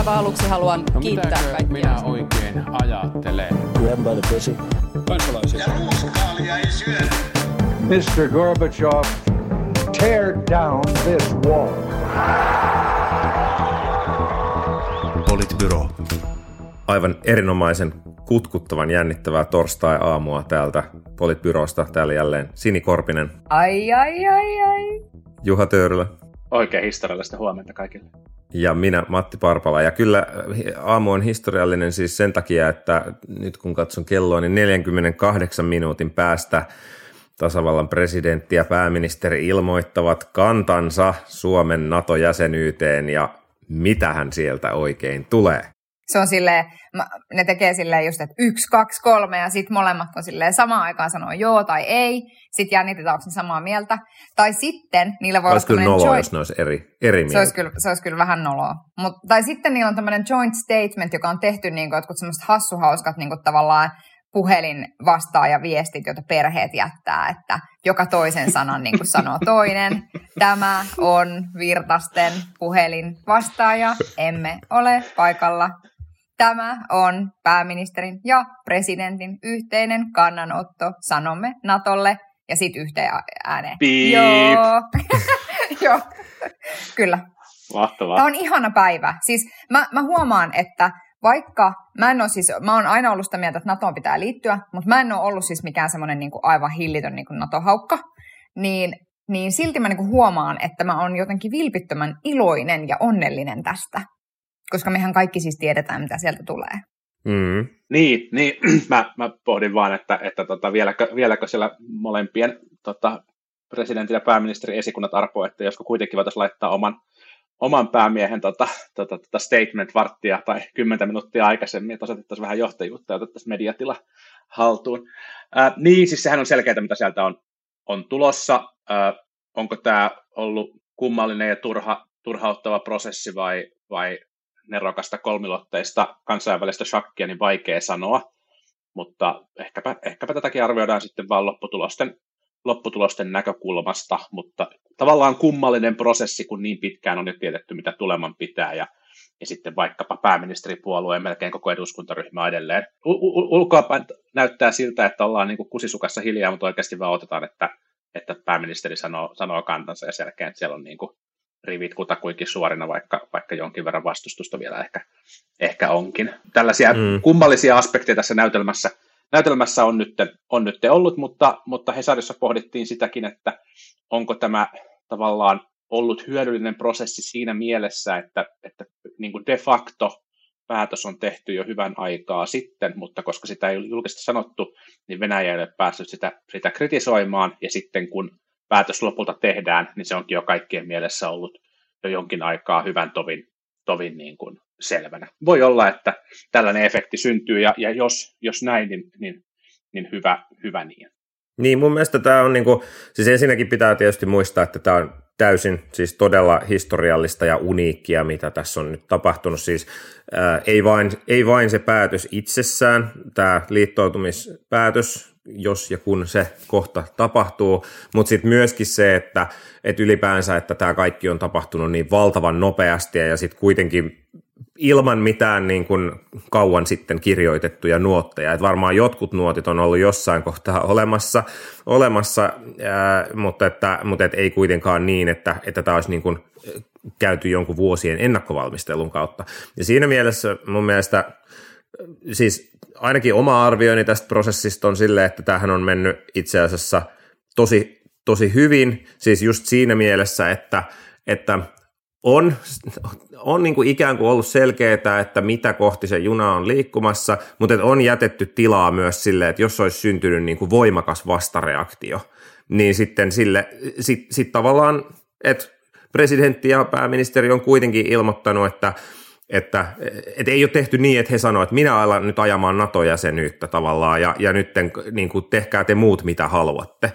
aivan aluksi haluan no, kiittää kaikkia. minä oikein ajattelen? Grab by the pussy. Kansalaisia. Ja ruuskaalia ei syödä. Mr. Gorbachev, tear down this wall. Politbyro. Aivan erinomaisen kutkuttavan jännittävää torstai-aamua täältä Politbyrosta. Täällä jälleen Sini Korpinen. Ai, ai, ai, ai. Juha Töyrylä. Oikein historiallista huomenta kaikille. Ja minä, Matti Parpala. Ja kyllä aamu on historiallinen siis sen takia, että nyt kun katson kelloa, niin 48 minuutin päästä tasavallan presidentti ja pääministeri ilmoittavat kantansa Suomen NATO-jäsenyyteen ja mitähän sieltä oikein tulee. Se on silleen, ne tekee silleen just, että yksi, kaksi, kolme ja sitten molemmat on silleen samaan aikaan sanoo joo tai ei. Sitten jännitetään, onko ne samaa mieltä. Tai sitten niillä voi olla kyllä noloa, joint... jos ne olisi eri, eri mieltä. Se olisi kyllä, se olisi kyllä vähän noloa. Mut, tai sitten niillä on tämmöinen joint statement, joka on tehty niin kuin jotkut semmoiset hassuhauskat niin kuin tavallaan puhelin vastaa ja viestit, joita perheet jättää, että joka toisen sanan niin kuin sanoo toinen. Tämä on Virtasten puhelin vastaaja, emme ole paikalla. Tämä on pääministerin ja presidentin yhteinen kannanotto, sanomme Natolle ja sitten yhteen ääneen. Piip. Joo. Joo, kyllä. Mahtavaa. Tämä on ihana päivä. Siis mä, mä huomaan, että vaikka mä en ole siis, mä oon aina ollut sitä mieltä, että NATOon pitää liittyä, mutta mä en ole ollut siis mikään semmoinen niin aivan hillitön niin NATO-haukka, niin, niin silti mä niin kuin huomaan, että mä oon jotenkin vilpittömän iloinen ja onnellinen tästä, koska mehän kaikki siis tiedetään, mitä sieltä tulee. Mm. Niin, niin. mä, mä pohdin vaan, että, että tota, vieläkö, vieläkö siellä molempien tota, presidentin ja pääministerin esikunnat arpoo, että josko kuitenkin voitaisiin laittaa oman oman päämiehen tota, tota, tota statement varttia tai kymmentä minuuttia aikaisemmin, että osoitettaisiin vähän johtajuutta ja otettaisiin mediatila haltuun. Ää, niin, siis sehän on selkeää, mitä sieltä on, on tulossa. Ää, onko tämä ollut kummallinen ja turha, turhauttava prosessi vai, vai nerokasta kolmilotteista kansainvälistä shakkia, niin vaikea sanoa. Mutta ehkäpä, ehkäpä tätäkin arvioidaan sitten vain lopputulosten lopputulosten näkökulmasta, mutta tavallaan kummallinen prosessi, kun niin pitkään on jo tiedetty, mitä tuleman pitää, ja, ja sitten vaikkapa pääministeripuolueen melkein koko eduskuntaryhmä edelleen. Ulkoapäin näyttää siltä, että ollaan niin kuin kusisukassa hiljaa, mutta oikeasti vaan otetaan, että, että pääministeri sanoo, sanoo kantansa, ja selkeä, että siellä on niin kuin rivit kutakuinkin suorina, vaikka, vaikka jonkin verran vastustusta vielä ehkä, ehkä onkin. Tällaisia mm. kummallisia aspekteja tässä näytelmässä – näytelmässä on nyt, on nyt ollut, mutta, mutta Hesarissa pohdittiin sitäkin, että onko tämä tavallaan ollut hyödyllinen prosessi siinä mielessä, että, että niin kuin de facto päätös on tehty jo hyvän aikaa sitten, mutta koska sitä ei ole julkisesti sanottu, niin Venäjä ei ole päässyt sitä, sitä kritisoimaan, ja sitten kun päätös lopulta tehdään, niin se onkin jo kaikkien mielessä ollut jo jonkin aikaa hyvän tovin, tovin niin kuin selvänä. Voi olla, että tällainen efekti syntyy, ja, ja jos, jos näin, niin, niin, niin hyvä, hyvä niin. Niin, mun mielestä tämä on, niin kuin, siis ensinnäkin pitää tietysti muistaa, että tämä on täysin siis todella historiallista ja uniikkia, mitä tässä on nyt tapahtunut. Siis ää, ei, vain, ei vain se päätös itsessään, tämä liittoutumispäätös, jos ja kun se kohta tapahtuu, mutta sitten myöskin se, että, että ylipäänsä, että tämä kaikki on tapahtunut niin valtavan nopeasti ja sitten kuitenkin ilman mitään niin kuin kauan sitten kirjoitettuja nuotteja. Et varmaan jotkut nuotit on ollut jossain kohtaa olemassa, olemassa ää, mutta, että, mutta et ei kuitenkaan niin, että, että tämä olisi niin kuin käyty jonkun vuosien ennakkovalmistelun kautta. Ja siinä mielessä mun mielestä siis ainakin oma arvioni tästä prosessista on silleen, että tämähän on mennyt itse asiassa tosi, tosi hyvin, siis just siinä mielessä, että, että on, on niin kuin ikään kuin ollut selkeää, että mitä kohti se juna on liikkumassa, mutta on jätetty tilaa myös sille, että jos olisi syntynyt niin kuin voimakas vastareaktio, niin sitten sille, sit, sit tavallaan, että presidentti ja pääministeri on kuitenkin ilmoittanut, että että, että ei ole tehty niin, että he sanoivat, että minä alan nyt ajamaan NATO-jäsenyyttä tavallaan ja, ja nyt niin kuin, tehkää te muut mitä haluatte,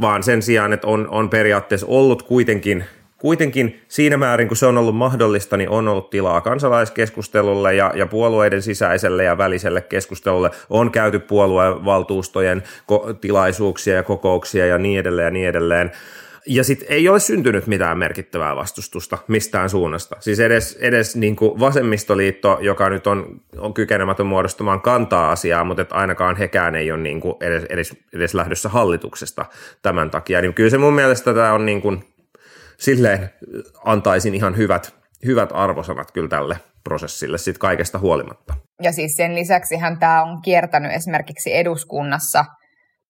vaan sen sijaan, että on, on periaatteessa ollut kuitenkin – kuitenkin siinä määrin, kun se on ollut mahdollista, niin on ollut tilaa kansalaiskeskustelulle ja, ja puolueiden sisäiselle ja väliselle keskustelulle. On käyty puoluevaltuustojen ko- tilaisuuksia ja kokouksia ja niin edelleen ja niin edelleen. Ja sitten ei ole syntynyt mitään merkittävää vastustusta mistään suunnasta. Siis edes, edes niin kuin vasemmistoliitto, joka nyt on, on kykenemätön muodostamaan kantaa asiaa, mutta että ainakaan hekään ei ole niin kuin edes, edes, edes lähdössä hallituksesta tämän takia. Niin kyllä se mun mielestä tämä on niin kuin, silleen antaisin ihan hyvät, hyvät arvosanat kyllä tälle prosessille sit kaikesta huolimatta. Ja siis sen lisäksi hän tämä on kiertänyt esimerkiksi eduskunnassa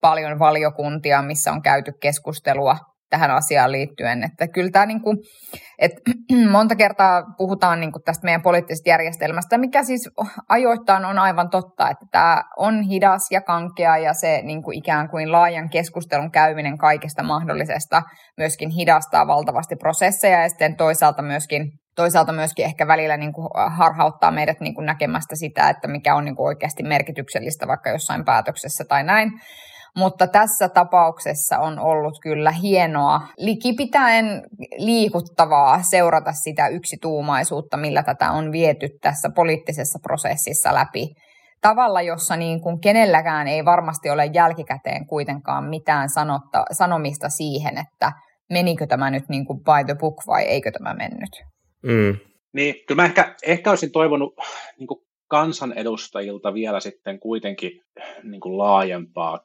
paljon valiokuntia, missä on käyty keskustelua tähän asiaan liittyen. Että kyllä tämä niin kuin, että monta kertaa puhutaan niin kuin tästä meidän poliittisesta järjestelmästä, mikä siis ajoittain on aivan totta, että tämä on hidas ja kankea ja se niin kuin ikään kuin laajan keskustelun käyminen kaikesta mahdollisesta myöskin hidastaa valtavasti prosesseja ja sitten toisaalta myöskin toisaalta myöskin ehkä välillä niin kuin harhauttaa meidät niin kuin näkemästä sitä, että mikä on niin kuin oikeasti merkityksellistä vaikka jossain päätöksessä tai näin. Mutta tässä tapauksessa on ollut kyllä hienoa, likipitäen liikuttavaa seurata sitä yksituumaisuutta, millä tätä on viety tässä poliittisessa prosessissa läpi tavalla, jossa niin kuin kenelläkään ei varmasti ole jälkikäteen kuitenkaan mitään sanotta, sanomista siihen, että menikö tämä nyt niin kuin by the book vai eikö tämä mennyt. Mm. Niin, kyllä mä ehkä, ehkä olisin toivonut niin kuin kansanedustajilta vielä sitten kuitenkin niin kuin laajempaa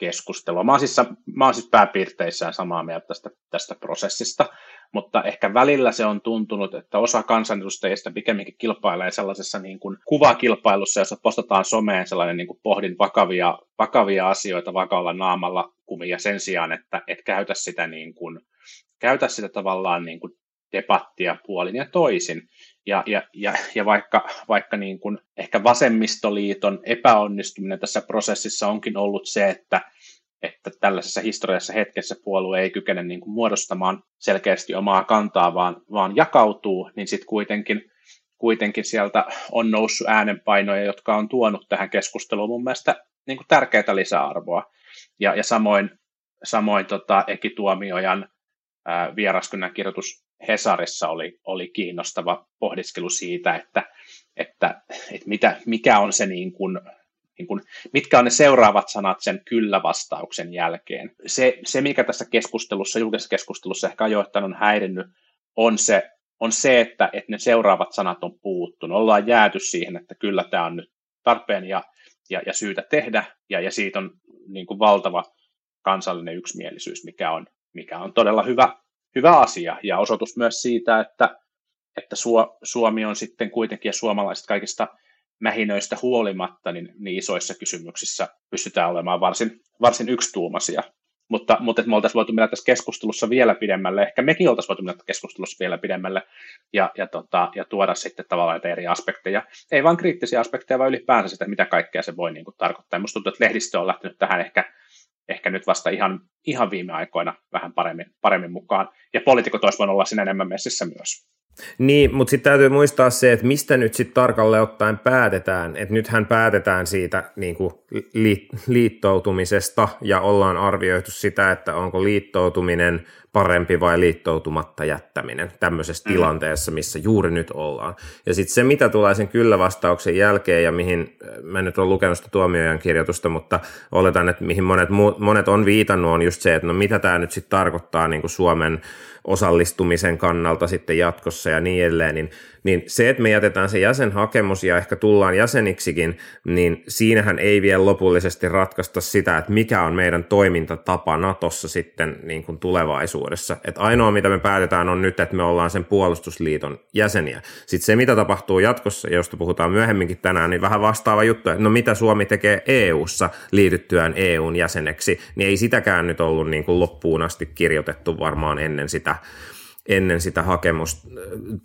keskustelua. Mä oon siis, mä oon siis pääpiirteissään samaa mieltä tästä, tästä prosessista, mutta ehkä välillä se on tuntunut, että osa kansanedustajista pikemminkin kilpailee sellaisessa niin kuin kuvakilpailussa, jossa postataan someen sellainen niin kuin pohdin vakavia, vakavia asioita vakavalla naamalla kuvia sen sijaan, että et käytä sitä, niin kuin, käytä sitä tavallaan niin kuin debattia puolin ja toisin. Ja, ja, ja, ja vaikka, vaikka niin kuin ehkä vasemmistoliiton epäonnistuminen tässä prosessissa onkin ollut se, että, että tällaisessa historiassa hetkessä puolue ei kykene niin kuin muodostamaan selkeästi omaa kantaa, vaan, vaan jakautuu, niin sitten kuitenkin, kuitenkin sieltä on noussut äänenpainoja, jotka on tuonut tähän keskusteluun mun mielestä niin kuin tärkeää lisäarvoa. Ja, ja samoin, samoin tota, Eki Tuomiojan vieraskunnan kirjoitus Hesarissa oli, oli kiinnostava pohdiskelu siitä, että, että, että mitä, mikä on se niin kuin, niin kuin, mitkä on ne seuraavat sanat sen kyllä-vastauksen jälkeen. Se, se, mikä tässä keskustelussa, julkisessa keskustelussa ehkä ajoittain on häirinnyt, on se, on se että, että ne seuraavat sanat on puuttunut. Ollaan jääty siihen, että kyllä tämä on nyt tarpeen ja, ja, ja syytä tehdä, ja, ja siitä on niin kuin valtava kansallinen yksimielisyys, mikä on, mikä on todella hyvä, hyvä asia ja osoitus myös siitä, että, että Suomi on sitten kuitenkin ja suomalaiset kaikista mähinöistä huolimatta, niin, niin isoissa kysymyksissä pystytään olemaan varsin, varsin yksituumaisia. Mutta, mutta me oltaisiin voitu mennä tässä keskustelussa vielä pidemmälle, ehkä mekin oltaisiin voitu mennä keskustelussa vielä pidemmälle ja, ja, tota, ja tuoda sitten tavallaan eri aspekteja. Ei vain kriittisiä aspekteja, vaan ylipäänsä sitä, mitä kaikkea se voi niin kuin, tarkoittaa. Minusta tuntuu, että lehdistö on lähtenyt tähän ehkä ehkä nyt vasta ihan, ihan viime aikoina vähän paremmin, paremmin mukaan. Ja poliitikot olisivat olla siinä enemmän messissä myös. Niin, mutta sitten täytyy muistaa se, että mistä nyt sitten tarkalleen ottaen päätetään. Että nythän päätetään siitä niin kuin liittoutumisesta ja ollaan arvioitu sitä, että onko liittoutuminen parempi vai liittoutumatta jättäminen tämmöisessä mm. tilanteessa, missä juuri nyt ollaan. Ja sitten se, mitä tulee sen kyllä-vastauksen jälkeen ja mihin, mä en nyt ole lukenut sitä tuomiojan kirjoitusta, mutta oletan, että mihin monet, monet on viitannut, on just se, että no mitä tämä nyt sitten tarkoittaa niin kuin Suomen osallistumisen kannalta sitten jatkossa ja niin edelleen, niin, niin se, että me jätetään se jäsenhakemus ja ehkä tullaan jäseniksikin, niin siinähän ei vielä lopullisesti ratkaista sitä, että mikä on meidän toimintatapa Natossa sitten niin kuin tulevaisuudessa. Et ainoa, mitä me päätetään, on nyt, että me ollaan sen puolustusliiton jäseniä. Sitten se, mitä tapahtuu jatkossa, josta puhutaan myöhemminkin tänään, niin vähän vastaava juttu, että no mitä Suomi tekee EU-ssa liityttyään EUn jäseneksi, niin ei sitäkään nyt ollut niin kuin loppuun asti kirjoitettu varmaan ennen sitä ennen sitä hakemusta.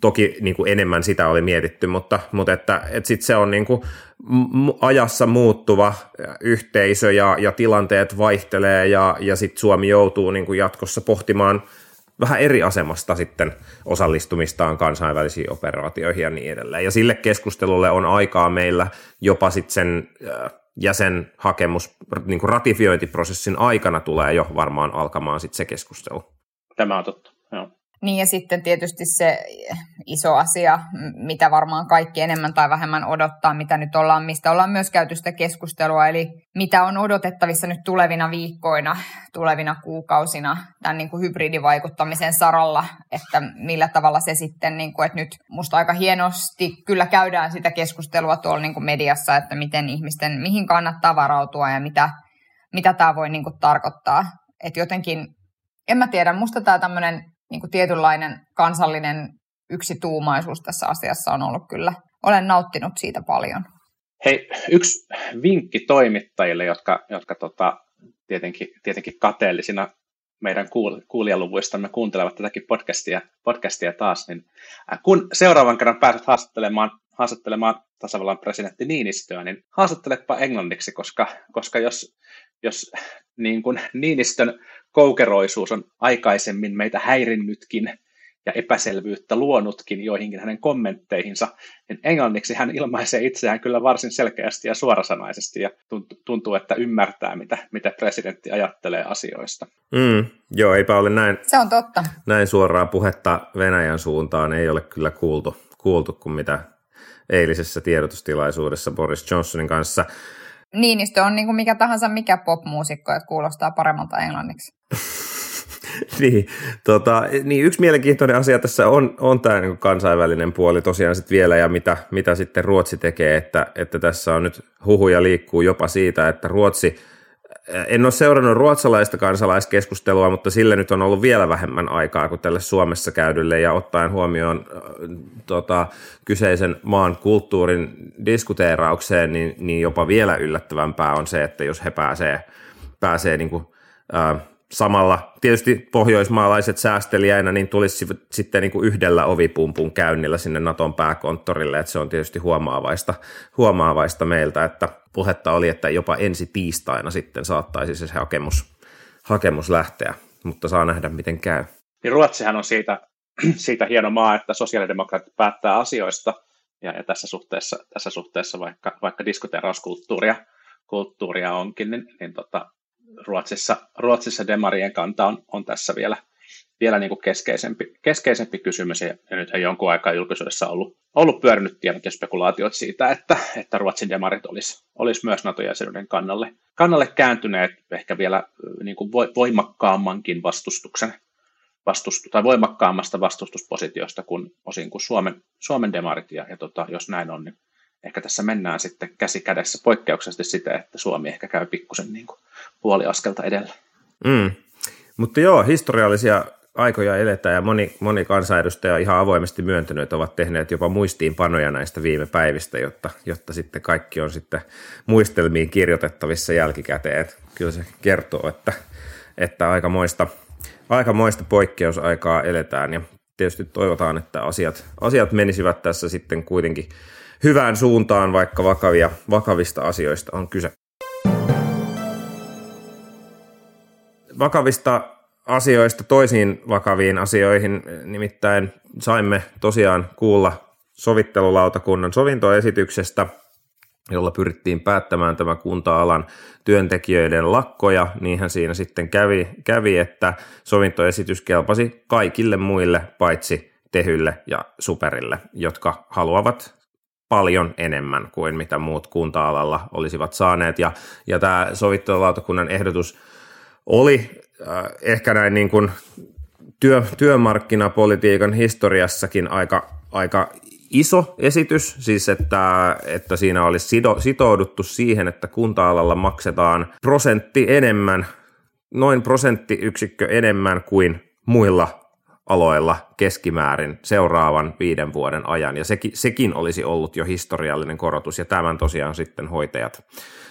Toki niin kuin enemmän sitä oli mietitty, mutta, mutta että, että sit se on niin kuin ajassa muuttuva yhteisö ja, ja tilanteet vaihtelee ja, ja sitten Suomi joutuu niin kuin jatkossa pohtimaan vähän eri asemasta sitten osallistumistaan kansainvälisiin operaatioihin ja niin edelleen. Ja sille keskustelulle on aikaa meillä jopa sitten sen jäsenhakemus, niin kuin ratifiointiprosessin aikana tulee jo varmaan alkamaan sitten se keskustelu. Tämä on totta, joo. Niin ja sitten tietysti se iso asia, mitä varmaan kaikki enemmän tai vähemmän odottaa, mitä nyt ollaan, mistä ollaan myös käyty sitä keskustelua, eli mitä on odotettavissa nyt tulevina viikkoina, tulevina kuukausina tämän niin kuin hybridivaikuttamisen saralla, että millä tavalla se sitten, niin kuin, että nyt musta aika hienosti kyllä käydään sitä keskustelua tuolla niin kuin mediassa, että miten ihmisten, mihin kannattaa varautua ja mitä, mitä tämä voi niin kuin tarkoittaa. Että jotenkin, en mä tiedä, musta tämä tämmöinen niin kuin tietynlainen kansallinen yksituumaisuus tässä asiassa on ollut kyllä. Olen nauttinut siitä paljon. Hei, yksi vinkki toimittajille, jotka, jotka tota, tietenkin, tietenkin kateellisina meidän kuul- kuulijaluvuistamme kuuntelevat tätäkin podcastia, podcastia taas, niin kun seuraavan kerran pääset haastattelemaan, haastattelemaan tasavallan presidentti Niinistöä, niin haastattelepa englanniksi, koska, koska jos, jos niin kuin Niinistön koukeroisuus on aikaisemmin meitä häirinnytkin ja epäselvyyttä luonutkin joihinkin hänen kommentteihinsa, niin englanniksi hän ilmaisee itseään kyllä varsin selkeästi ja suorasanaisesti ja tuntuu, että ymmärtää, mitä, mitä presidentti ajattelee asioista. Mm, joo, eipä ole näin. Se on totta. Näin suoraa puhetta Venäjän suuntaan ei ole kyllä kuultu, kuultu kuin mitä eilisessä tiedotustilaisuudessa Boris Johnsonin kanssa. Niinistö on niin kuin mikä tahansa mikä popmuusikko, että kuulostaa paremmalta englanniksi. niin, tota, niin, yksi mielenkiintoinen asia tässä on, on tämä niin kansainvälinen puoli tosiaan sit vielä ja mitä, mitä sitten Ruotsi tekee, että, että tässä on nyt huhuja liikkuu jopa siitä, että Ruotsi – en ole seurannut ruotsalaista kansalaiskeskustelua, mutta sille nyt on ollut vielä vähemmän aikaa kuin tälle Suomessa käydylle ja ottaen huomioon äh, tota, kyseisen maan kulttuurin diskuteeraukseen, niin, niin jopa vielä yllättävämpää on se, että jos he pääsee, pääsee niin kuin, äh, samalla, tietysti pohjoismaalaiset säästelijäinä, niin tulisi sitten niin kuin yhdellä ovipumpun käynnillä sinne Naton pääkonttorille, että se on tietysti huomaavaista, huomaavaista meiltä, että puhetta oli, että jopa ensi tiistaina sitten saattaisi se hakemus, hakemus lähteä, mutta saa nähdä miten käy. Niin Ruotsihan on siitä, siitä hieno maa, että sosiaalidemokraatit päättää asioista, ja, ja tässä suhteessa, tässä suhteessa vaikka, vaikka diskuteerauskulttuuria kulttuuria onkin, niin, niin tota, Ruotsissa, Ruotsissa demarien kanta on, on tässä vielä, vielä niin kuin keskeisempi, keskeisempi kysymys, ja, ja nythän jonkun aikaa julkisuudessa ollut, ollut pyörinyt tiedot ja spekulaatiot siitä, että, että Ruotsin demarit olisi, olisi myös NATO-jäsenyyden kannalle, kannalle kääntyneet ehkä vielä niin kuin voimakkaammankin vastustuksen vastustu, tai voimakkaammasta vastustuspositiosta kuin osin kuin Suomen, Suomen demarit, ja, ja tota, jos näin on, niin ehkä tässä mennään sitten käsi kädessä poikkeuksellisesti sitä, että Suomi ehkä käy pikkusen niin kuin puoli askelta edellä. Mm. Mutta joo, historiallisia aikoja eletään ja moni, moni kansanedustaja on ihan avoimesti myöntänyt, että ovat tehneet jopa muistiinpanoja näistä viime päivistä, jotta, jotta sitten kaikki on sitten muistelmiin kirjoitettavissa jälkikäteen. Kyllä se kertoo, että, että aikamoista, aikamoista poikkeusaikaa eletään ja tietysti toivotaan, että asiat, asiat menisivät tässä sitten kuitenkin hyvään suuntaan, vaikka vakavia, vakavista asioista on kyse. Vakavista asioista toisiin vakaviin asioihin, nimittäin saimme tosiaan kuulla sovittelulautakunnan sovintoesityksestä, jolla pyrittiin päättämään tämä kunta-alan työntekijöiden lakkoja, niinhän siinä sitten kävi, kävi, että sovintoesitys kelpasi kaikille muille paitsi Tehylle ja Superille, jotka haluavat paljon enemmän kuin mitä muut kunta-alalla olisivat saaneet. Ja, ja tämä sovittelulautakunnan ehdotus oli äh, ehkä näin niin kuin työ, työmarkkinapolitiikan historiassakin aika, aika iso esitys, siis että, että siinä olisi sido, sitouduttu siihen, että kunta-alalla maksetaan prosentti enemmän, noin prosenttiyksikkö enemmän kuin muilla aloilla keskimäärin seuraavan viiden vuoden ajan, ja sekin, sekin olisi ollut jo historiallinen korotus, ja tämän tosiaan sitten hoitajat,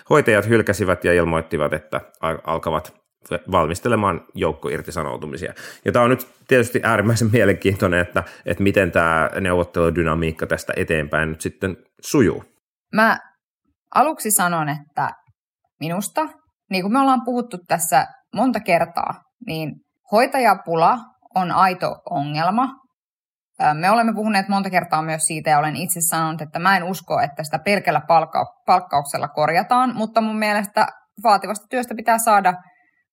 hoitajat hylkäsivät ja ilmoittivat, että alkavat valmistelemaan joukkoirtisanoutumisia. Ja tämä on nyt tietysti äärimmäisen mielenkiintoinen, että, että miten tämä neuvotteludynamiikka tästä eteenpäin nyt sitten sujuu. Mä aluksi sanon, että minusta, niin kuin me ollaan puhuttu tässä monta kertaa, niin hoitajapula on aito ongelma. Me olemme puhuneet monta kertaa myös siitä ja olen itse sanonut, että mä en usko, että sitä pelkällä palkka- palkkauksella korjataan, mutta mun mielestä vaativasta työstä pitää saada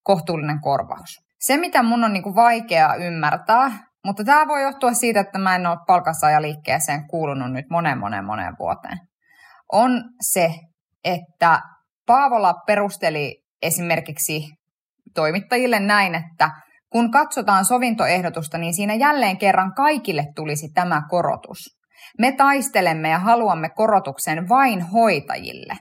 kohtuullinen korvaus. Se, mitä mun on niin kuin vaikea ymmärtää, Mutta tämä voi johtua siitä, että mä en ole palkansaajaliikkeeseen kuulunut nyt monen monen monen vuoteen. On se, että Paavola perusteli esimerkiksi toimittajille näin, että kun katsotaan sovintoehdotusta, niin siinä jälleen kerran kaikille tulisi tämä korotus. Me taistelemme ja haluamme korotuksen vain hoitajille.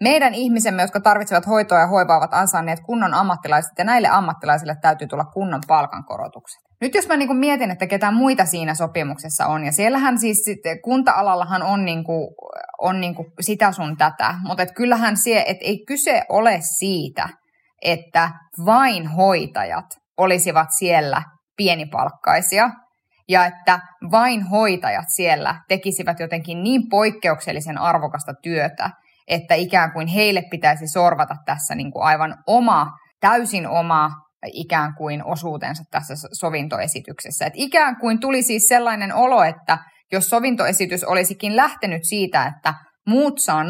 Meidän ihmisemme, jotka tarvitsevat hoitoa ja hoivaa, ovat ansainneet kunnon ammattilaiset, ja näille ammattilaisille täytyy tulla kunnon palkankorotukset. Nyt jos mä niin mietin, että ketä muita siinä sopimuksessa on, ja siellähän siis kunta-alallahan on, niin kuin, on niin kuin sitä sun tätä, mutta et kyllähän sie, et ei kyse ole siitä, että vain hoitajat olisivat siellä pienipalkkaisia, ja että vain hoitajat siellä tekisivät jotenkin niin poikkeuksellisen arvokasta työtä, että ikään kuin heille pitäisi sorvata tässä niin kuin aivan oma, täysin oma ikään kuin osuutensa tässä sovintoesityksessä. Että ikään kuin tuli siis sellainen olo, että jos sovintoesitys olisikin lähtenyt siitä, että muut saa 0,5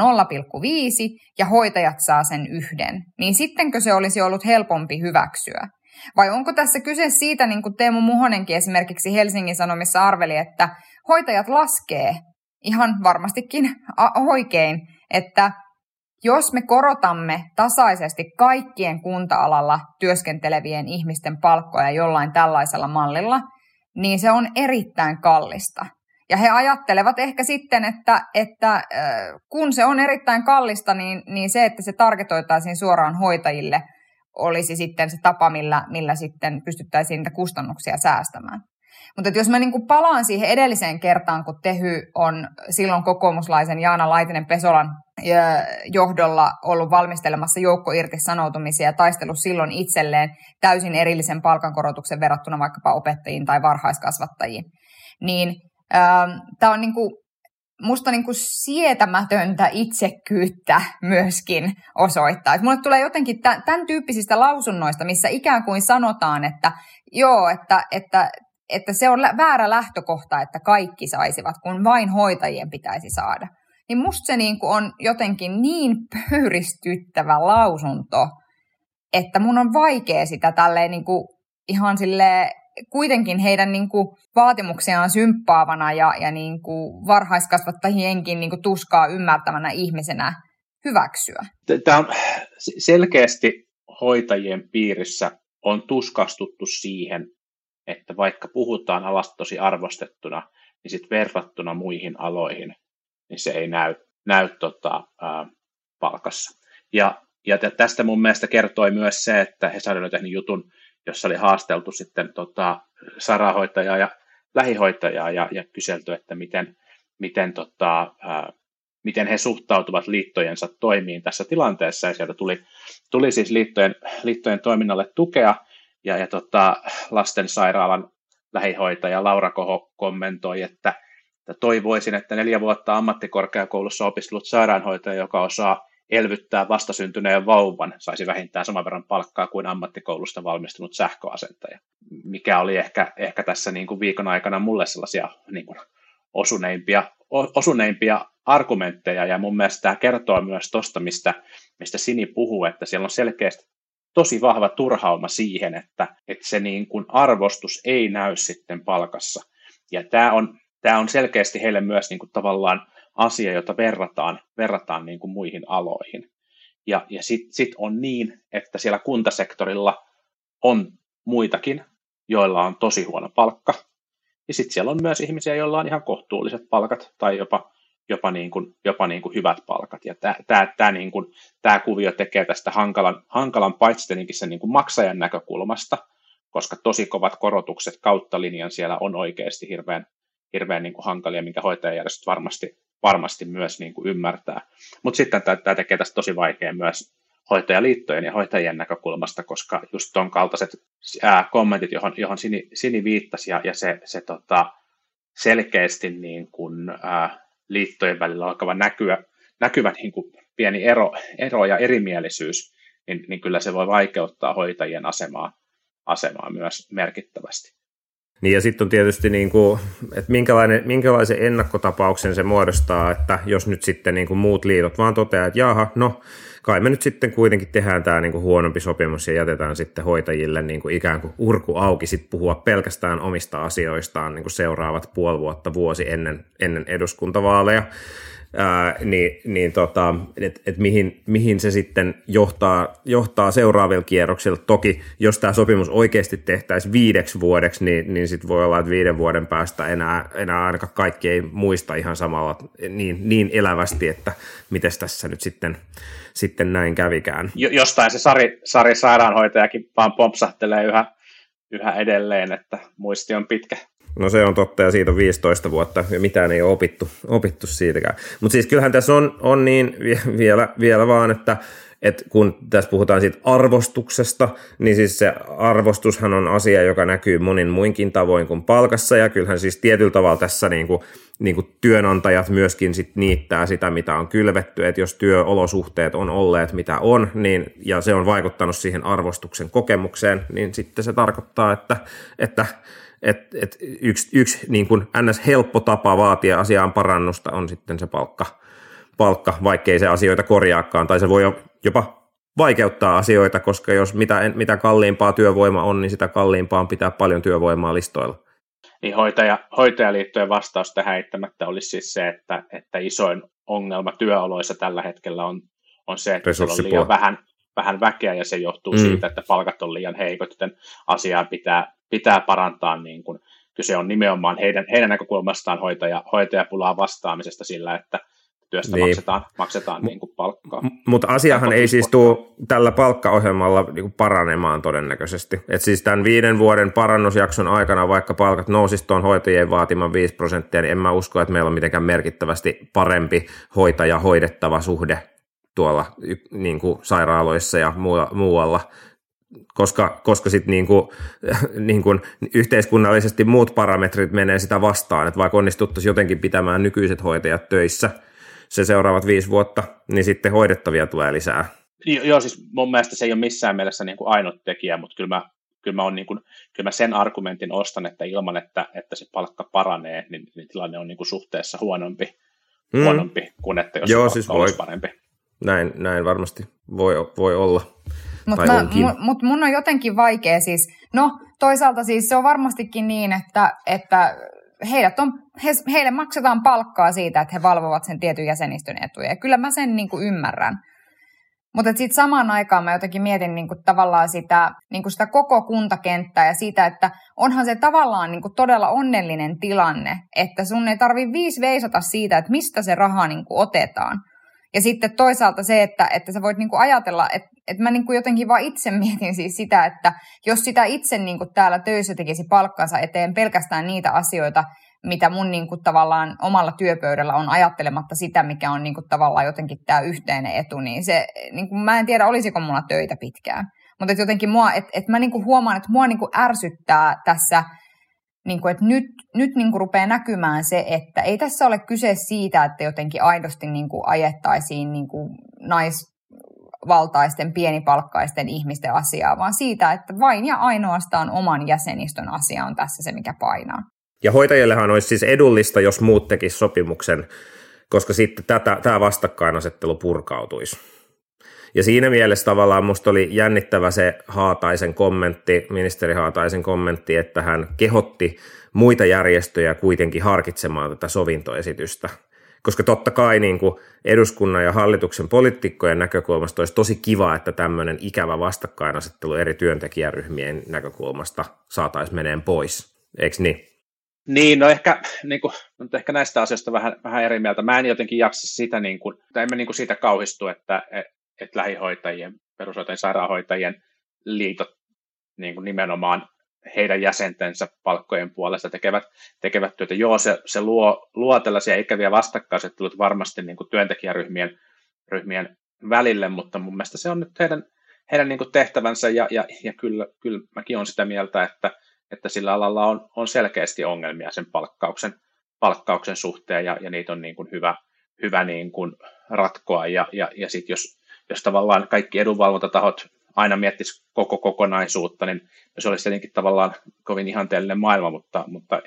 ja hoitajat saa sen yhden, niin sittenkö se olisi ollut helpompi hyväksyä? Vai onko tässä kyse siitä, niin kuin Teemu Muhonenkin esimerkiksi Helsingin Sanomissa arveli, että hoitajat laskee ihan varmastikin oikein, että jos me korotamme tasaisesti kaikkien kunta-alalla työskentelevien ihmisten palkkoja jollain tällaisella mallilla, niin se on erittäin kallista. Ja he ajattelevat ehkä sitten, että, että kun se on erittäin kallista, niin, niin se, että se targetoitaisiin suoraan hoitajille, olisi sitten se tapa, millä, millä sitten pystyttäisiin niitä kustannuksia säästämään. Mutta jos mä niin palaan siihen edelliseen kertaan, kun Tehy on silloin kokoomuslaisen Jaana Laitinen Pesolan johdolla ollut valmistelemassa joukkoirtisanoutumisia ja taistellut silloin itselleen täysin erillisen palkankorotuksen verrattuna vaikkapa opettajiin tai varhaiskasvattajiin, niin ähm, tämä on niin kuin, musta niin kuin sietämätöntä itsekyyttä myöskin osoittaa. Et mulle tulee jotenkin tämän tyyppisistä lausunnoista, missä ikään kuin sanotaan, että joo, että, että että se on väärä lähtökohta, että kaikki saisivat, kun vain hoitajien pitäisi saada. Niin musta se niin kuin on jotenkin niin pöyristyttävä lausunto, että mun on vaikea sitä tälleen niin kuin ihan sille kuitenkin heidän niin kuin vaatimuksiaan symppaavana ja, ja niin kuin varhaiskasvattajienkin niin kuin tuskaa ymmärtävänä ihmisenä hyväksyä. Tämä on selkeästi hoitajien piirissä on tuskastuttu siihen, että vaikka puhutaan alasta tosi arvostettuna, niin sitten verrattuna muihin aloihin, niin se ei näy, näy tota, ää, palkassa. Ja, ja tästä mun mielestä kertoi myös se, että Hesari oli tehnyt jutun, jossa oli haasteltu sitten tota, sairaanhoitajaa ja lähihoitajaa ja, ja kyselty, että miten, miten, tota, ää, miten he suhtautuvat liittojensa toimiin tässä tilanteessa. Ja sieltä tuli, tuli siis liittojen, liittojen toiminnalle tukea, ja, ja tota, lastensairaalan lähihoitaja Laura Koho kommentoi, että, että toivoisin, että neljä vuotta ammattikorkeakoulussa opiskellut sairaanhoitaja, joka osaa elvyttää vastasyntyneen vauvan, saisi vähintään saman verran palkkaa kuin ammattikoulusta valmistunut sähköasentaja, mikä oli ehkä, ehkä tässä niin kuin viikon aikana mulle sellaisia niin kuin osuneimpia, osuneimpia argumentteja, ja mun mielestä tämä kertoo myös tuosta, mistä, mistä Sini puhuu, että siellä on selkeästi tosi vahva turhauma siihen, että, että se niin kuin arvostus ei näy sitten palkassa. Ja tämä on, tämä on selkeästi heille myös niin kuin tavallaan asia, jota verrataan, verrataan niin kuin muihin aloihin. Ja, ja sitten sit on niin, että siellä kuntasektorilla on muitakin, joilla on tosi huono palkka. Ja sitten siellä on myös ihmisiä, joilla on ihan kohtuulliset palkat tai jopa jopa, niin kuin, jopa niin kuin hyvät palkat. Ja tämä, tämä, tämä, niin kuin, tämä kuvio tekee tästä hankalan, hankalan paitsi sen niin kuin maksajan näkökulmasta, koska tosi kovat korotukset kautta linjan siellä on oikeasti hirveän, hirveän niin kuin hankalia, minkä hoitajajärjestöt varmasti, varmasti myös niin kuin ymmärtää. Mutta sitten tämä, tämä tekee tästä tosi vaikea myös hoitajaliittojen ja hoitajien näkökulmasta, koska just tuon kaltaiset ää, kommentit, johon, johon Sini, Sini viittasi, ja, ja se, se tota, selkeästi niin kuin, ää, liittojen välillä alkava näkyä, näkyvä niin kuin pieni ero, ero ja erimielisyys, niin, niin kyllä se voi vaikeuttaa hoitajien asemaa, asemaa myös merkittävästi. Niin ja sitten on tietysti, niin kuin, että minkälainen, minkälaisen ennakkotapauksen se muodostaa, että jos nyt sitten niin kuin muut liitot vaan toteaa, että jaha, no kai me nyt sitten kuitenkin tehdään tämä niin kuin huonompi sopimus ja jätetään sitten hoitajille niin kuin ikään kuin urku auki sit puhua pelkästään omista asioistaan niin kuin seuraavat puoli vuotta, vuosi ennen, ennen eduskuntavaaleja ää, niin, niin tota, että et mihin, mihin se sitten johtaa, johtaa seuraavilla kierroksilla. Toki jos tämä sopimus oikeasti tehtäisiin viideksi vuodeksi, niin, niin sitten voi olla, että viiden vuoden päästä enää, enää ainakaan kaikki ei muista ihan samalla niin, niin elävästi, että miten tässä nyt sitten, sitten näin kävikään. Jostain se Sari, Sari sairaanhoitajakin vaan pompsahtelee yhä, yhä edelleen, että muisti on pitkä. No se on totta ja siitä on 15 vuotta ja mitään ei ole opittu, opittu siitäkään. Mutta siis kyllähän tässä on, on niin vielä, vielä vaan, että, että kun tässä puhutaan siitä arvostuksesta, niin siis se arvostushan on asia, joka näkyy monin muinkin tavoin kuin palkassa ja kyllähän siis tietyllä tavalla tässä niin kuin, niin kuin työnantajat myöskin sit niittää sitä, mitä on kylvetty, että jos työolosuhteet on olleet mitä on, niin, ja se on vaikuttanut siihen arvostuksen kokemukseen, niin sitten se tarkoittaa, että, että et, et yksi, yksi niin kuin ns. helppo tapa vaatia asiaan parannusta on sitten se palkka, palkka, vaikkei se asioita korjaakaan, tai se voi jopa vaikeuttaa asioita, koska jos mitä, mitä kalliimpaa työvoima on, niin sitä kalliimpaa on pitää paljon työvoimaa listoilla. Niin hoitaja, hoitajaliittojen vastaus tähän eittämättä olisi siis se, että, että isoin ongelma työoloissa tällä hetkellä on, on se, että on liian vähän, vähän väkeä ja se johtuu mm. siitä, että palkat on liian heikot, joten asiaa pitää, pitää parantaa. Niin kuin, kyse on nimenomaan heidän, heidän näkökulmastaan hoitaja, hoitajapulaa vastaamisesta sillä, että työstä niin. maksetaan, maksetaan niin kuin palkkaa. Mutta asiahan ei siis tule tällä palkkaohjelmalla niin kuin paranemaan todennäköisesti. Et siis tämän viiden vuoden parannusjakson aikana, vaikka palkat nousisi tuon hoitajien vaatiman 5 prosenttia, niin en mä usko, että meillä on mitenkään merkittävästi parempi hoitaja-hoidettava suhde tuolla niin kuin sairaaloissa ja muualla, koska, koska sitten niin kuin, niin kuin yhteiskunnallisesti muut parametrit menee sitä vastaan, että vaikka onnistuttaisiin jotenkin pitämään nykyiset hoitajat töissä se seuraavat viisi vuotta, niin sitten hoidettavia tulee lisää. Joo, siis mun mielestä se ei ole missään mielessä niin kuin ainut tekijä, mutta kyllä mä, kyllä mä, on niin kuin, kyllä mä sen argumentin ostan, että ilman, että, että se palkka paranee, niin, niin tilanne on niin kuin suhteessa huonompi, mm. huonompi kuin että jos Joo, se siis voi. parempi näin, näin varmasti voi, voi olla. Mutta mun, mut mun on jotenkin vaikea siis, no toisaalta siis se on varmastikin niin, että, että heidät on, he, heille maksetaan palkkaa siitä, että he valvovat sen tietyn jäsenistön etuja. Ja kyllä mä sen niin kuin ymmärrän. Mutta sitten samaan aikaan mä jotenkin mietin niin kuin tavallaan sitä, niin kuin sitä koko kuntakenttää ja sitä, että onhan se tavallaan niin kuin todella onnellinen tilanne, että sun ei tarvi viisi veisata siitä, että mistä se raha niin kuin otetaan. Ja sitten toisaalta se, että, että sä voit niinku ajatella, että, että mä niinku jotenkin vaan itse mietin siis sitä, että jos sitä itse niinku täällä töissä tekisi palkkansa eteen pelkästään niitä asioita, mitä mun niinku tavallaan omalla työpöydällä on ajattelematta sitä, mikä on niinku tavallaan jotenkin tämä yhteinen etu, niin se, niinku, mä en tiedä, olisiko mulla töitä pitkään. Mutta jotenkin mua, että et mä niinku huomaan, että mua niinku ärsyttää tässä – niin kuin, että nyt, nyt niin kuin rupeaa näkymään se, että ei tässä ole kyse siitä, että jotenkin aidosti niin kuin ajettaisiin niin kuin naisvaltaisten, pienipalkkaisten ihmisten asiaa, vaan siitä, että vain ja ainoastaan oman jäsenistön asia on tässä se, mikä painaa. Ja hoitajillehan olisi siis edullista, jos muut tekisivät sopimuksen, koska sitten tätä, tämä vastakkainasettelu purkautuisi. Ja siinä mielessä tavallaan musta oli jännittävä se Haataisen kommentti, ministeri Haataisen kommentti, että hän kehotti muita järjestöjä kuitenkin harkitsemaan tätä sovintoesitystä. Koska totta kai niin kuin eduskunnan ja hallituksen poliitikkojen näkökulmasta olisi tosi kiva, että tämmöinen ikävä vastakkainasettelu eri työntekijäryhmien näkökulmasta saataisiin meneen pois. Eikö niin? Niin, no ehkä, niin kuin, ehkä näistä asioista vähän, vähän eri mieltä. Mä en jotenkin jaksa sitä, niin kuin, tai en mä niin kuin siitä kauhistu, että, että lähihoitajien, perushoitajien, sairaanhoitajien liitot niin kuin nimenomaan heidän jäsentensä palkkojen puolesta tekevät, tekevät työtä. Joo, se, se luo, luo tällaisia ikäviä vastakkaisettelut varmasti niin kuin työntekijäryhmien ryhmien välille, mutta mun mielestä se on nyt heidän, heidän niin kuin tehtävänsä ja, ja, ja kyllä, kyllä mäkin olen sitä mieltä, että, että sillä alalla on, on selkeästi ongelmia sen palkkauksen, palkkauksen suhteen ja, ja niitä on niin kuin hyvä, hyvä niin kuin ratkoa ja, ja, ja sitten jos jos tavallaan kaikki edunvalvontatahot aina miettisi koko kokonaisuutta, niin se olisi tietenkin tavallaan kovin ihanteellinen maailma, mutta, mutta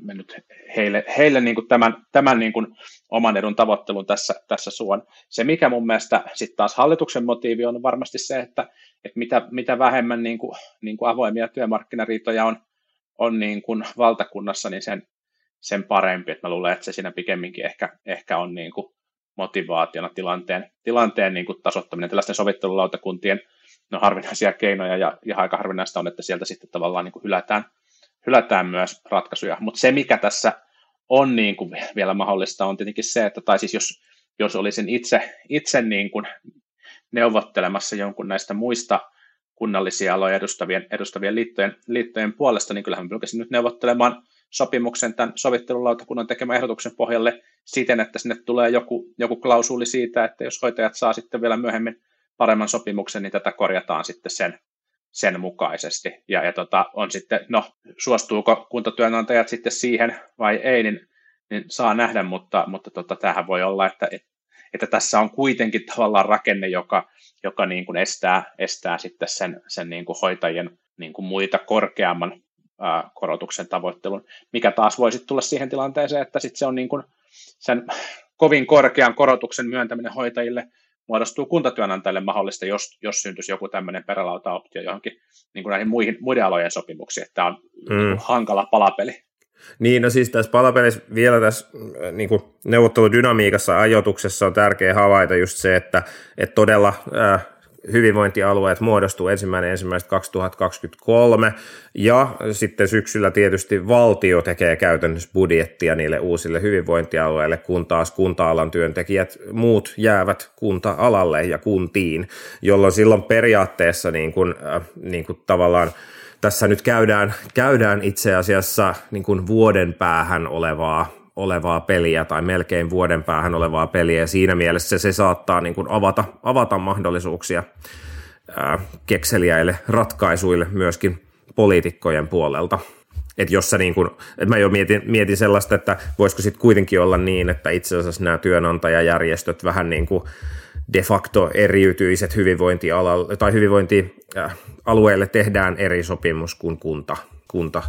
mä nyt heille, heille niin kuin tämän, tämän niin kuin oman edun tavoittelun tässä, tässä suon. Se, mikä mun mielestä sitten taas hallituksen motiivi on varmasti se, että, että mitä, mitä vähemmän niin kuin, niin kuin avoimia työmarkkinariitoja on, on niin kuin valtakunnassa, niin sen, sen parempi. Että mä luulen, että se siinä pikemminkin ehkä, ehkä on niin kuin motivaationa tilanteen, tilanteen niin kuin tasoittaminen. Tällaisten sovittelulautakuntien no, harvinaisia keinoja ja, ja aika harvinaista on, että sieltä sitten tavallaan niin kuin hylätään, hylätään myös ratkaisuja. Mutta se, mikä tässä on niin kuin vielä mahdollista, on tietenkin se, että tai siis jos, jos olisin itse, itse niin kuin neuvottelemassa jonkun näistä muista kunnallisia aloja edustavien, edustavien liittojen, liittojen puolesta, niin kyllähän pyrkisin nyt neuvottelemaan sopimuksen tämän sovittelulautakunnan tekemän ehdotuksen pohjalle siten, että sinne tulee joku, joku klausuli siitä, että jos hoitajat saa sitten vielä myöhemmin paremman sopimuksen, niin tätä korjataan sitten sen, sen mukaisesti. Ja, ja tota, on sitten, no, suostuuko kuntatyönantajat sitten siihen vai ei, niin, niin saa nähdä, mutta, mutta tota, tämähän voi olla, että, että tässä on kuitenkin tavallaan rakenne, joka, joka niin kuin estää, estää sitten sen, sen niin kuin hoitajien niin kuin muita korkeamman korotuksen tavoittelun, mikä taas voisi tulla siihen tilanteeseen, että sitten se on niin kuin sen kovin korkean korotuksen myöntäminen hoitajille muodostuu kuntatyönantajille mahdollista, jos, jos syntyisi joku tämmöinen perälautaoptio johonkin niin kuin näihin muihin, muiden alojen sopimuksiin, että tämä on mm. hankala palapeli. Niin, no siis tässä palapelissä vielä tässä äh, niin kuin neuvotteludynamiikassa ajoituksessa on tärkeä havaita just se, että, että todella äh, hyvinvointialueet muodostuu ensimmäinen ensimmäistä 2023 ja sitten syksyllä tietysti valtio tekee käytännössä budjettia niille uusille hyvinvointialueille, kun taas kunta-alan työntekijät muut jäävät kunta-alalle ja kuntiin, jolloin silloin periaatteessa niin kuin, äh, niin kuin tavallaan tässä nyt käydään, käydään itse asiassa niin kuin vuoden päähän olevaa olevaa peliä tai melkein vuoden päähän olevaa peliä ja siinä mielessä se saattaa niin kuin avata, avata mahdollisuuksia ää, kekseliäille ratkaisuille myöskin poliitikkojen puolelta. Että jos sä niin kun, et mä jo mietin, mietin sellaista, että voisiko sitten kuitenkin olla niin, että itse asiassa nämä työnantajajärjestöt vähän niin kuin de facto eriytyiset hyvinvointialalle tai hyvinvointialueille tehdään eri sopimus kuin kunta, kunta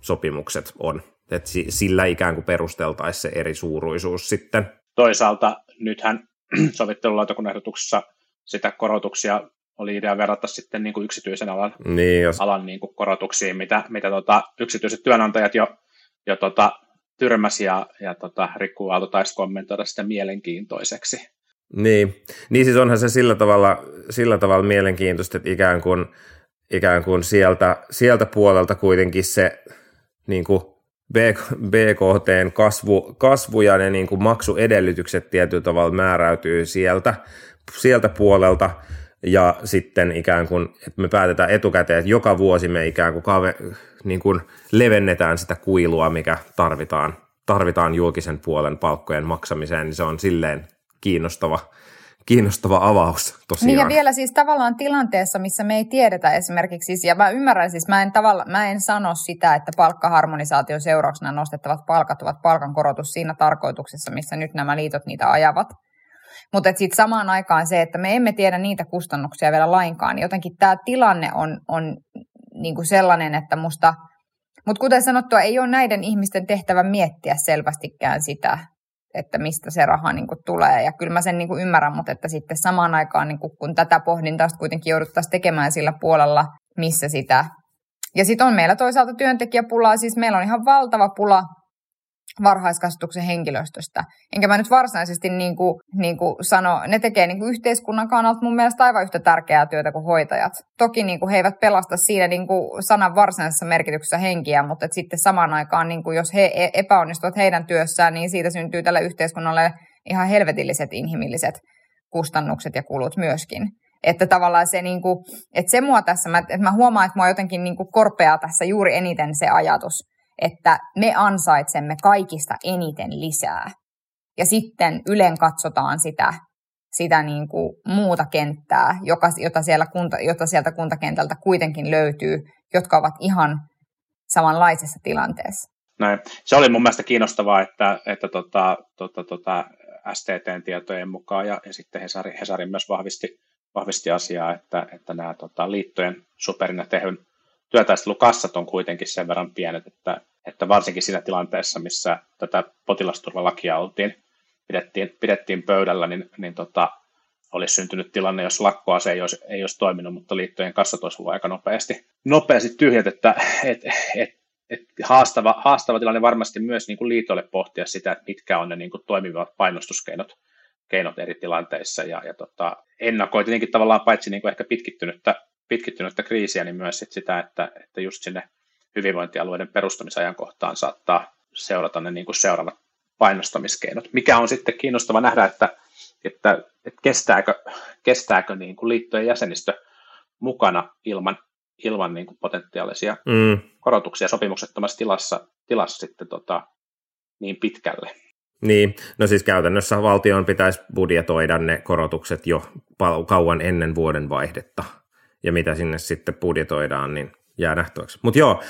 sopimukset on että sillä ikään kuin perusteltaisiin se eri suuruisuus sitten. Toisaalta nythän sovittelulautakunnan ehdotuksessa sitä korotuksia oli idea verrata sitten niin kuin yksityisen alan, niin, jos... alan niin kuin korotuksiin, mitä, mitä tota, yksityiset työnantajat jo, jo tota, tyrmäsi ja, ja tota, Rikku Aalto taisi kommentoida sitä mielenkiintoiseksi. Niin. niin, siis onhan se sillä tavalla, sillä tavalla mielenkiintoista, että ikään kuin, ikään kuin sieltä, sieltä puolelta kuitenkin se niin kuin BKTn kasvu, kasvu ja ne niin kuin maksuedellytykset tietyllä tavalla määräytyy sieltä, sieltä puolelta. Ja sitten ikään kuin, että me päätetään etukäteen, että joka vuosi me ikään kuin, kave, niin kuin levennetään sitä kuilua, mikä tarvitaan, tarvitaan julkisen puolen palkkojen maksamiseen, niin se on silleen kiinnostava – kiinnostava avaus tosiaan. Niin ja vielä siis tavallaan tilanteessa, missä me ei tiedetä esimerkiksi, siis, ja mä ymmärrän siis, mä en, tavalla, mä en sano sitä, että palkkaharmonisaation seurauksena nostettavat palkat ovat palkankorotus siinä tarkoituksessa, missä nyt nämä liitot niitä ajavat. Mutta sitten samaan aikaan se, että me emme tiedä niitä kustannuksia vielä lainkaan, niin jotenkin tämä tilanne on, on niinku sellainen, että musta, mutta kuten sanottua, ei ole näiden ihmisten tehtävä miettiä selvästikään sitä, että mistä se raha niin kuin tulee. Ja kyllä mä sen niin kuin ymmärrän, mutta että sitten samaan aikaan, niin kuin, kun tätä pohdintaa kuitenkin jouduttaisiin tekemään sillä puolella, missä sitä. Ja sitten on meillä toisaalta työntekijäpulaa, siis meillä on ihan valtava pula varhaiskasvatuksen henkilöstöstä. Enkä mä nyt varsinaisesti niin kuin, niin kuin sano, ne tekee niin kuin yhteiskunnan kannalta mun mielestä aivan yhtä tärkeää työtä kuin hoitajat. Toki niin kuin he eivät pelasta siinä niin kuin sanan varsinaisessa merkityksessä henkiä, mutta sitten samaan aikaan, niin kuin jos he e-, epäonnistuvat heidän työssään, niin siitä syntyy tälle yhteiskunnalle ihan helvetilliset inhimilliset kustannukset ja kulut myöskin. Että tavallaan se, niin kuin, että se mua tässä, että mä huomaan, että mua jotenkin niin kuin korpeaa tässä juuri eniten se ajatus, että me ansaitsemme kaikista eniten lisää. Ja sitten ylen katsotaan sitä, sitä niin kuin muuta kenttää, joka, jota, siellä kunta, jota sieltä kuntakentältä kuitenkin löytyy, jotka ovat ihan samanlaisessa tilanteessa. Näin. Se oli mun mielestä kiinnostavaa, että, että tota, tota, tota, STTn tietojen mukaan ja, ja sitten Hesari, Hesari myös vahvisti, vahvisti asiaa, että, että nämä tota, liittojen superina tehyn työtaistelukassat on kuitenkin sen verran pienet, että, että varsinkin siinä tilanteessa, missä tätä potilasturvalakia oltiin, pidettiin, pidettiin pöydällä, niin, niin tota, olisi syntynyt tilanne, jos lakkoase ei olisi, ei olisi toiminut, mutta liittojen kassat olisi ollut aika nopeasti, nopeasti tyhjät, että et, et, et haastava, haastava tilanne varmasti myös niin kuin liitolle pohtia sitä, että mitkä on ne niin kuin toimivat painostuskeinot keinot eri tilanteissa. Ja, ja tota, ennakoi tietenkin tavallaan paitsi niin kuin ehkä pitkittynyttä, pitkittynyttä kriisiä, niin myös sit sitä, että, että just sinne hyvinvointialueiden perustamisajankohtaan saattaa seurata ne niin kuin seuraavat painostamiskeinot. Mikä on sitten kiinnostava nähdä, että, että, että kestääkö, kestääkö niin kuin liittojen jäsenistö mukana ilman, ilman niin kuin potentiaalisia mm. korotuksia sopimuksettomassa tilassa, tilassa sitten tota, niin pitkälle. Niin, no siis käytännössä valtion pitäisi budjetoida ne korotukset jo kauan ennen vuoden vaihdetta. Ja mitä sinne sitten budjetoidaan, niin jää nähtäväksi. Mutta joo,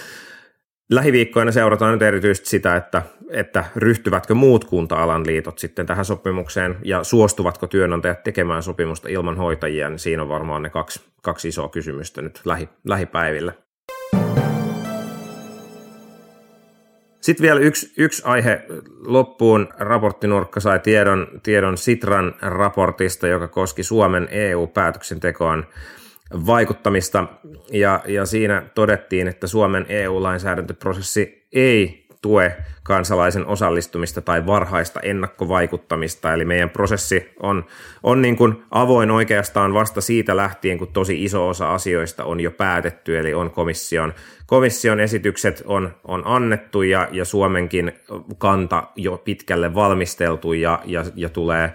lähiviikkoina seurataan nyt erityisesti sitä, että, että ryhtyvätkö muut kunta-alan liitot sitten tähän sopimukseen ja suostuvatko työnantajat tekemään sopimusta ilman hoitajia, niin siinä on varmaan ne kaksi, kaksi isoa kysymystä nyt lähi, lähipäivillä. Sitten vielä yksi, yksi aihe loppuun. Raporttinurkka sai tiedon, tiedon Sitran raportista, joka koski Suomen EU-päätöksentekoon vaikuttamista. Ja, ja siinä todettiin, että Suomen EU-lainsäädäntöprosessi ei tue kansalaisen osallistumista tai varhaista ennakkovaikuttamista. Eli meidän prosessi on, on niin kuin avoin oikeastaan vasta siitä lähtien, kun tosi iso osa asioista on jo päätetty, eli on komission, komission esitykset on, on annettu ja, ja Suomenkin kanta jo pitkälle valmisteltu ja, ja, ja tulee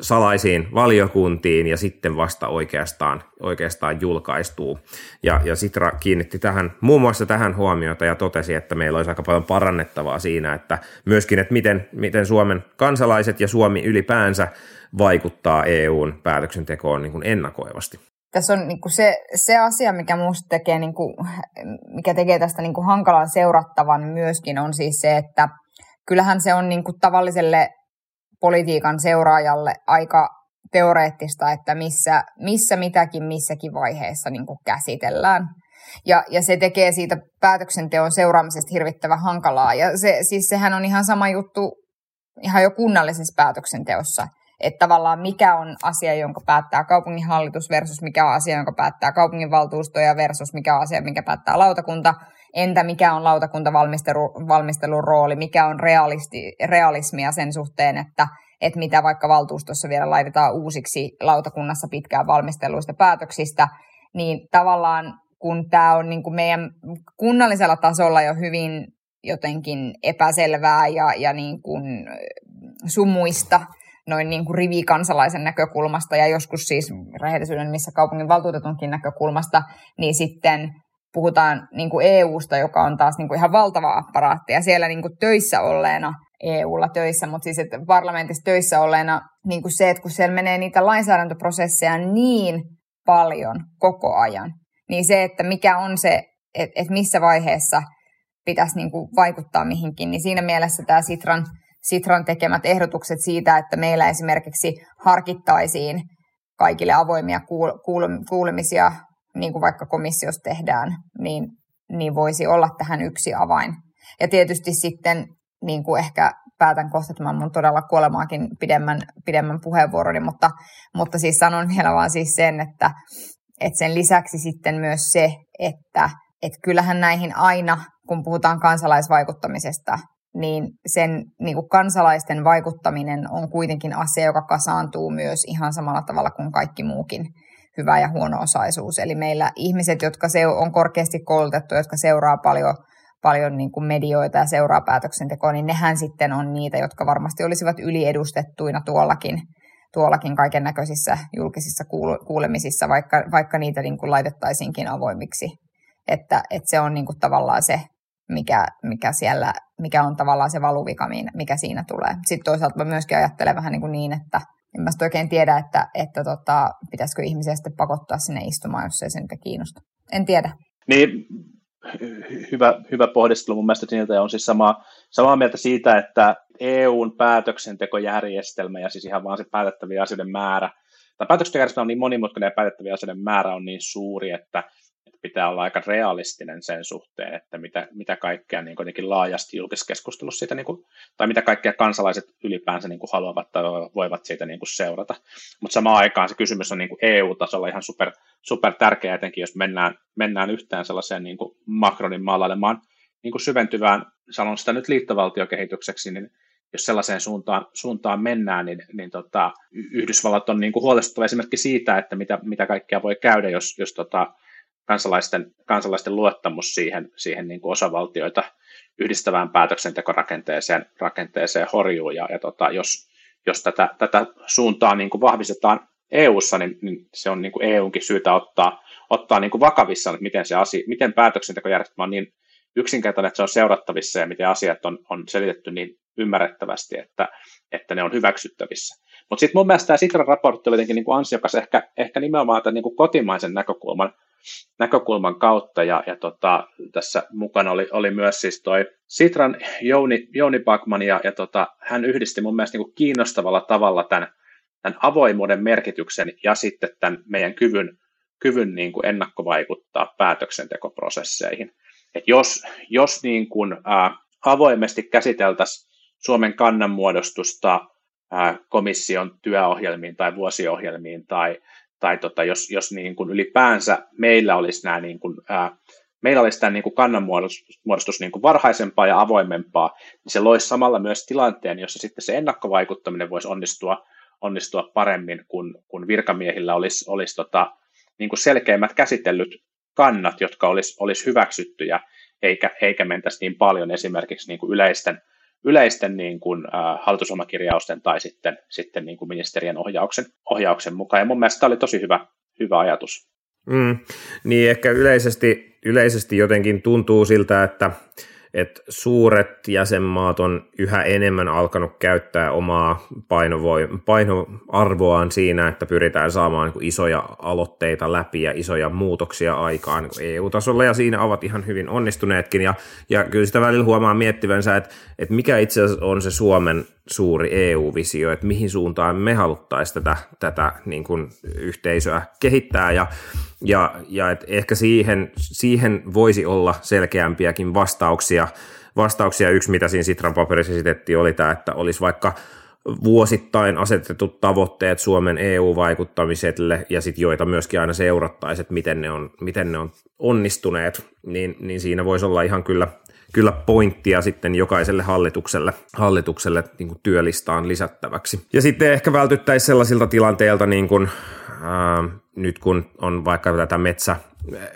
salaisiin valiokuntiin ja sitten vasta oikeastaan, oikeastaan julkaistuu. Ja, ja Sitra kiinnitti tähän, muun muassa tähän huomiota ja totesi, että meillä olisi aika paljon parannettavaa siinä, että myöskin, että miten, miten Suomen kansalaiset ja Suomi ylipäänsä vaikuttaa EUn päätöksentekoon niin kuin ennakoivasti. Tässä on niin kuin se, se asia, mikä minusta tekee, niin kuin, mikä tekee tästä niin kuin hankalan seurattavan myöskin, on siis se, että kyllähän se on niin kuin tavalliselle politiikan seuraajalle aika teoreettista, että missä, missä mitäkin missäkin vaiheessa niin kuin käsitellään. Ja, ja se tekee siitä päätöksenteon seuraamisesta hirvittävän hankalaa. Ja se, siis sehän on ihan sama juttu ihan jo kunnallisessa päätöksenteossa. Että tavallaan mikä on asia, jonka päättää kaupunginhallitus versus mikä on asia, jonka päättää kaupunginvaltuusto ja versus mikä on asia, minkä päättää lautakunta. Entä mikä on lautakuntavalmistelun valmistelun rooli, mikä on realisti, realismia sen suhteen, että, että mitä vaikka valtuustossa vielä laitetaan uusiksi lautakunnassa pitkään valmisteluista päätöksistä, niin tavallaan kun tämä on niin kuin meidän kunnallisella tasolla jo hyvin jotenkin epäselvää ja, ja niin kuin sumuista noin niin kuin rivikansalaisen näkökulmasta ja joskus siis rehellisyyden missä kaupungin valtuutetunkin näkökulmasta, niin sitten puhutaan niin kuin EUsta, joka on taas niin kuin ihan valtava apparaatti, ja siellä niin kuin töissä olleena, EUlla töissä, mutta siis että parlamentissa töissä olleena niin kuin se, että kun siellä menee niitä lainsäädäntöprosesseja niin paljon koko ajan, niin se, että mikä on se, että, että missä vaiheessa pitäisi niin kuin vaikuttaa mihinkin, niin siinä mielessä tämä Sitran, Sitran tekemät ehdotukset siitä, että meillä esimerkiksi harkittaisiin kaikille avoimia kuul- kuulemisia niin kuin vaikka komissiossa tehdään, niin, niin voisi olla tähän yksi avain. Ja tietysti sitten niin kuin ehkä päätän kohta tämän mun todella kuolemaakin pidemmän, pidemmän puheenvuoroni, mutta, mutta siis sanon vielä vaan siis sen, että, että sen lisäksi sitten myös se, että, että kyllähän näihin aina, kun puhutaan kansalaisvaikuttamisesta, niin sen niin kuin kansalaisten vaikuttaminen on kuitenkin asia, joka kasaantuu myös ihan samalla tavalla kuin kaikki muukin hyvä ja huono-osaisuus. Eli meillä ihmiset, jotka on korkeasti koulutettu, jotka seuraa paljon, paljon niin kuin medioita ja seuraa päätöksentekoa, niin nehän sitten on niitä, jotka varmasti olisivat yliedustettuina tuollakin, tuollakin kaiken näköisissä julkisissa kuulemisissa, vaikka, vaikka niitä niin kuin laitettaisiinkin avoimiksi. Että, että se on niin kuin tavallaan se, mikä, mikä, siellä, mikä on tavallaan se valuvika, mikä siinä tulee. Sitten toisaalta mä myöskin ajattelen vähän niin, kuin niin että en mä oikein tiedä, että, että tota, pitäisikö ihmisiä sitten pakottaa sinne istumaan, jos ei sen kiinnosta. En tiedä. Niin, hyvä, hyvä pohdiskelu mun mielestä niiltä on siis sama, samaa mieltä siitä, että EUn päätöksentekojärjestelmä ja siis ihan vaan se päätettävien asioiden määrä tai päätöksentekojärjestelmä on niin monimutkainen ja päätettäviä asioiden määrä on niin suuri, että pitää olla aika realistinen sen suhteen, että mitä, mitä kaikkea niin kuitenkin laajasti julkisessa keskustelussa siitä, niin kuin, tai mitä kaikkea kansalaiset ylipäänsä niin kuin haluavat tai voivat siitä niin kuin seurata. Mutta samaan aikaan se kysymys on niin kuin EU-tasolla ihan super, super tärkeä, etenkin jos mennään, mennään yhtään sellaiseen niin kuin Macronin maalailemaan niin kuin syventyvään, sanon sitä nyt liittovaltiokehitykseksi, niin jos sellaiseen suuntaan, suuntaan mennään, niin, niin tota, Yhdysvallat on niin kuin huolestuttava esimerkki siitä, että mitä, mitä kaikkea voi käydä, jos, jos tota, kansalaisten, kansalaisten luottamus siihen, siihen niin kuin osavaltioita yhdistävään päätöksentekorakenteeseen rakenteeseen horjuu, ja, ja tota, jos, jos tätä, tätä suuntaa niin kuin vahvistetaan EU-ssa, niin, niin se on niin kuin EUnkin syytä ottaa, ottaa niin kuin vakavissaan, että miten, se asia, miten päätöksentekojärjestelmä on niin yksinkertainen, että se on seurattavissa ja miten asiat on, on selitetty niin ymmärrettävästi, että, että ne on hyväksyttävissä. Mutta sitten mun mielestä tämä Sitran raportti oli jotenkin niin kuin ansiokas ehkä, ehkä nimenomaan tämän niin kuin kotimaisen näkökulman, näkökulman kautta, ja, ja tota, tässä mukana oli, oli myös siis toi Sitran Jouni, Jouni Bakman, ja, ja tota, hän yhdisti mun mielestä niin kuin kiinnostavalla tavalla tämän, tämän avoimuuden merkityksen ja sitten tämän meidän kyvyn, kyvyn niin kuin ennakkovaikuttaa päätöksentekoprosesseihin. Et jos, jos niin kuin, ää, avoimesti käsiteltäisiin Suomen kannanmuodostusta ää, komission työohjelmiin tai vuosiohjelmiin tai, tai tota, jos, jos niin kuin ylipäänsä meillä olisi nämä niin kuin, ää, meillä olisi tämä niin kuin kannanmuodostus niin kuin varhaisempaa ja avoimempaa, niin se loisi samalla myös tilanteen, jossa sitten se ennakkovaikuttaminen voisi onnistua, onnistua paremmin, kun, kun virkamiehillä olisi, olisi tota, niin kuin selkeimmät käsitellyt kannat, jotka olisi, olisi hyväksyttyjä, eikä, eikä mentäisi niin paljon esimerkiksi niin kuin yleisten, yleisten niin kuin, äh, hallitusohjelmakirjausten tai sitten, sitten niin kuin ministerien ohjauksen, ohjauksen mukaan. Ja mun mielestä tämä oli tosi hyvä, hyvä ajatus. Mm, niin ehkä yleisesti, yleisesti jotenkin tuntuu siltä, että että suuret jäsenmaat on yhä enemmän alkanut käyttää omaa painovo- painoarvoaan siinä, että pyritään saamaan niin isoja aloitteita läpi ja isoja muutoksia aikaan niin EU-tasolla, ja siinä ovat ihan hyvin onnistuneetkin, ja, ja kyllä sitä välillä huomaa miettivänsä, että, että mikä itse asiassa on se Suomen suuri EU-visio, että mihin suuntaan me haluttaisiin tätä, tätä niin kuin yhteisöä kehittää, ja ja, ja et ehkä siihen, siihen voisi olla selkeämpiäkin vastauksia. Vastauksia yksi, mitä siinä Sitran paperissa esitettiin, oli tämä, että olisi vaikka vuosittain asetetut tavoitteet Suomen EU-vaikuttamiselle ja sit joita myöskin aina seurattaisiin, että miten ne on, miten ne on onnistuneet, niin, niin siinä voisi olla ihan kyllä, kyllä pointtia sitten jokaiselle hallitukselle, hallitukselle niin kuin työlistaan lisättäväksi. Ja sitten ehkä vältyttäisiin sellaisilta tilanteilta, niin kuin nyt kun on vaikka tätä metsä,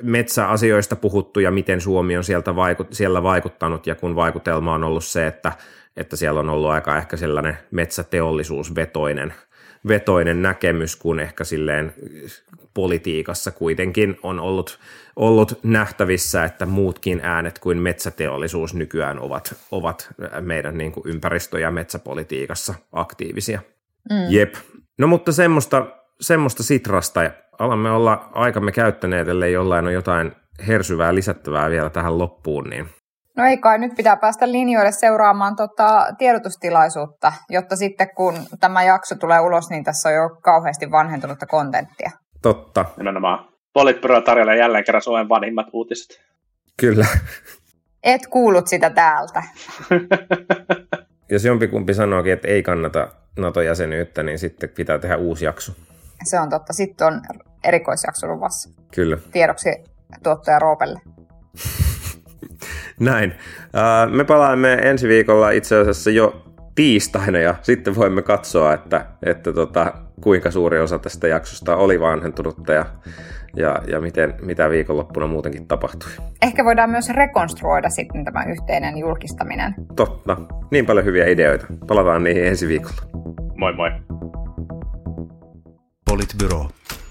metsäasioista puhuttu ja miten Suomi on sieltä vaikut, siellä vaikuttanut ja kun vaikutelma on ollut se, että, että siellä on ollut aika ehkä sellainen metsäteollisuusvetoinen vetoinen näkemys, kun ehkä silleen politiikassa kuitenkin on ollut, ollut nähtävissä, että muutkin äänet kuin metsäteollisuus nykyään ovat, ovat meidän niin kuin ympäristö- ja metsäpolitiikassa aktiivisia. Mm. Jep. No mutta semmoista semmoista sitrasta ja alamme olla aikamme käyttäneet, ellei jollain ole jotain hersyvää lisättävää vielä tähän loppuun, niin No ei kai, nyt pitää päästä linjoille seuraamaan tota tiedotustilaisuutta, jotta sitten kun tämä jakso tulee ulos, niin tässä on jo kauheasti vanhentunutta kontenttia. Totta. Nimenomaan. Politbyro tarjolla jälleen kerran Suomen vanhimmat uutiset. Kyllä. Et kuullut sitä täältä. Jos jompikumpi sanookin, että ei kannata NATO-jäsenyyttä, niin sitten pitää tehdä uusi jakso. Se on totta. Sitten on erikoisjakso luvassa. Kyllä. Tiedoksi tuottaja Roopelle. Näin. Me palaamme ensi viikolla itse asiassa jo tiistaina ja sitten voimme katsoa, että, että tota, kuinka suuri osa tästä jaksosta oli vanhentunutta ja, ja, ja miten, mitä viikonloppuna muutenkin tapahtui. Ehkä voidaan myös rekonstruoida sitten tämä yhteinen julkistaminen. Totta. Niin paljon hyviä ideoita. Palataan niihin ensi viikolla. Moi moi ovanligt.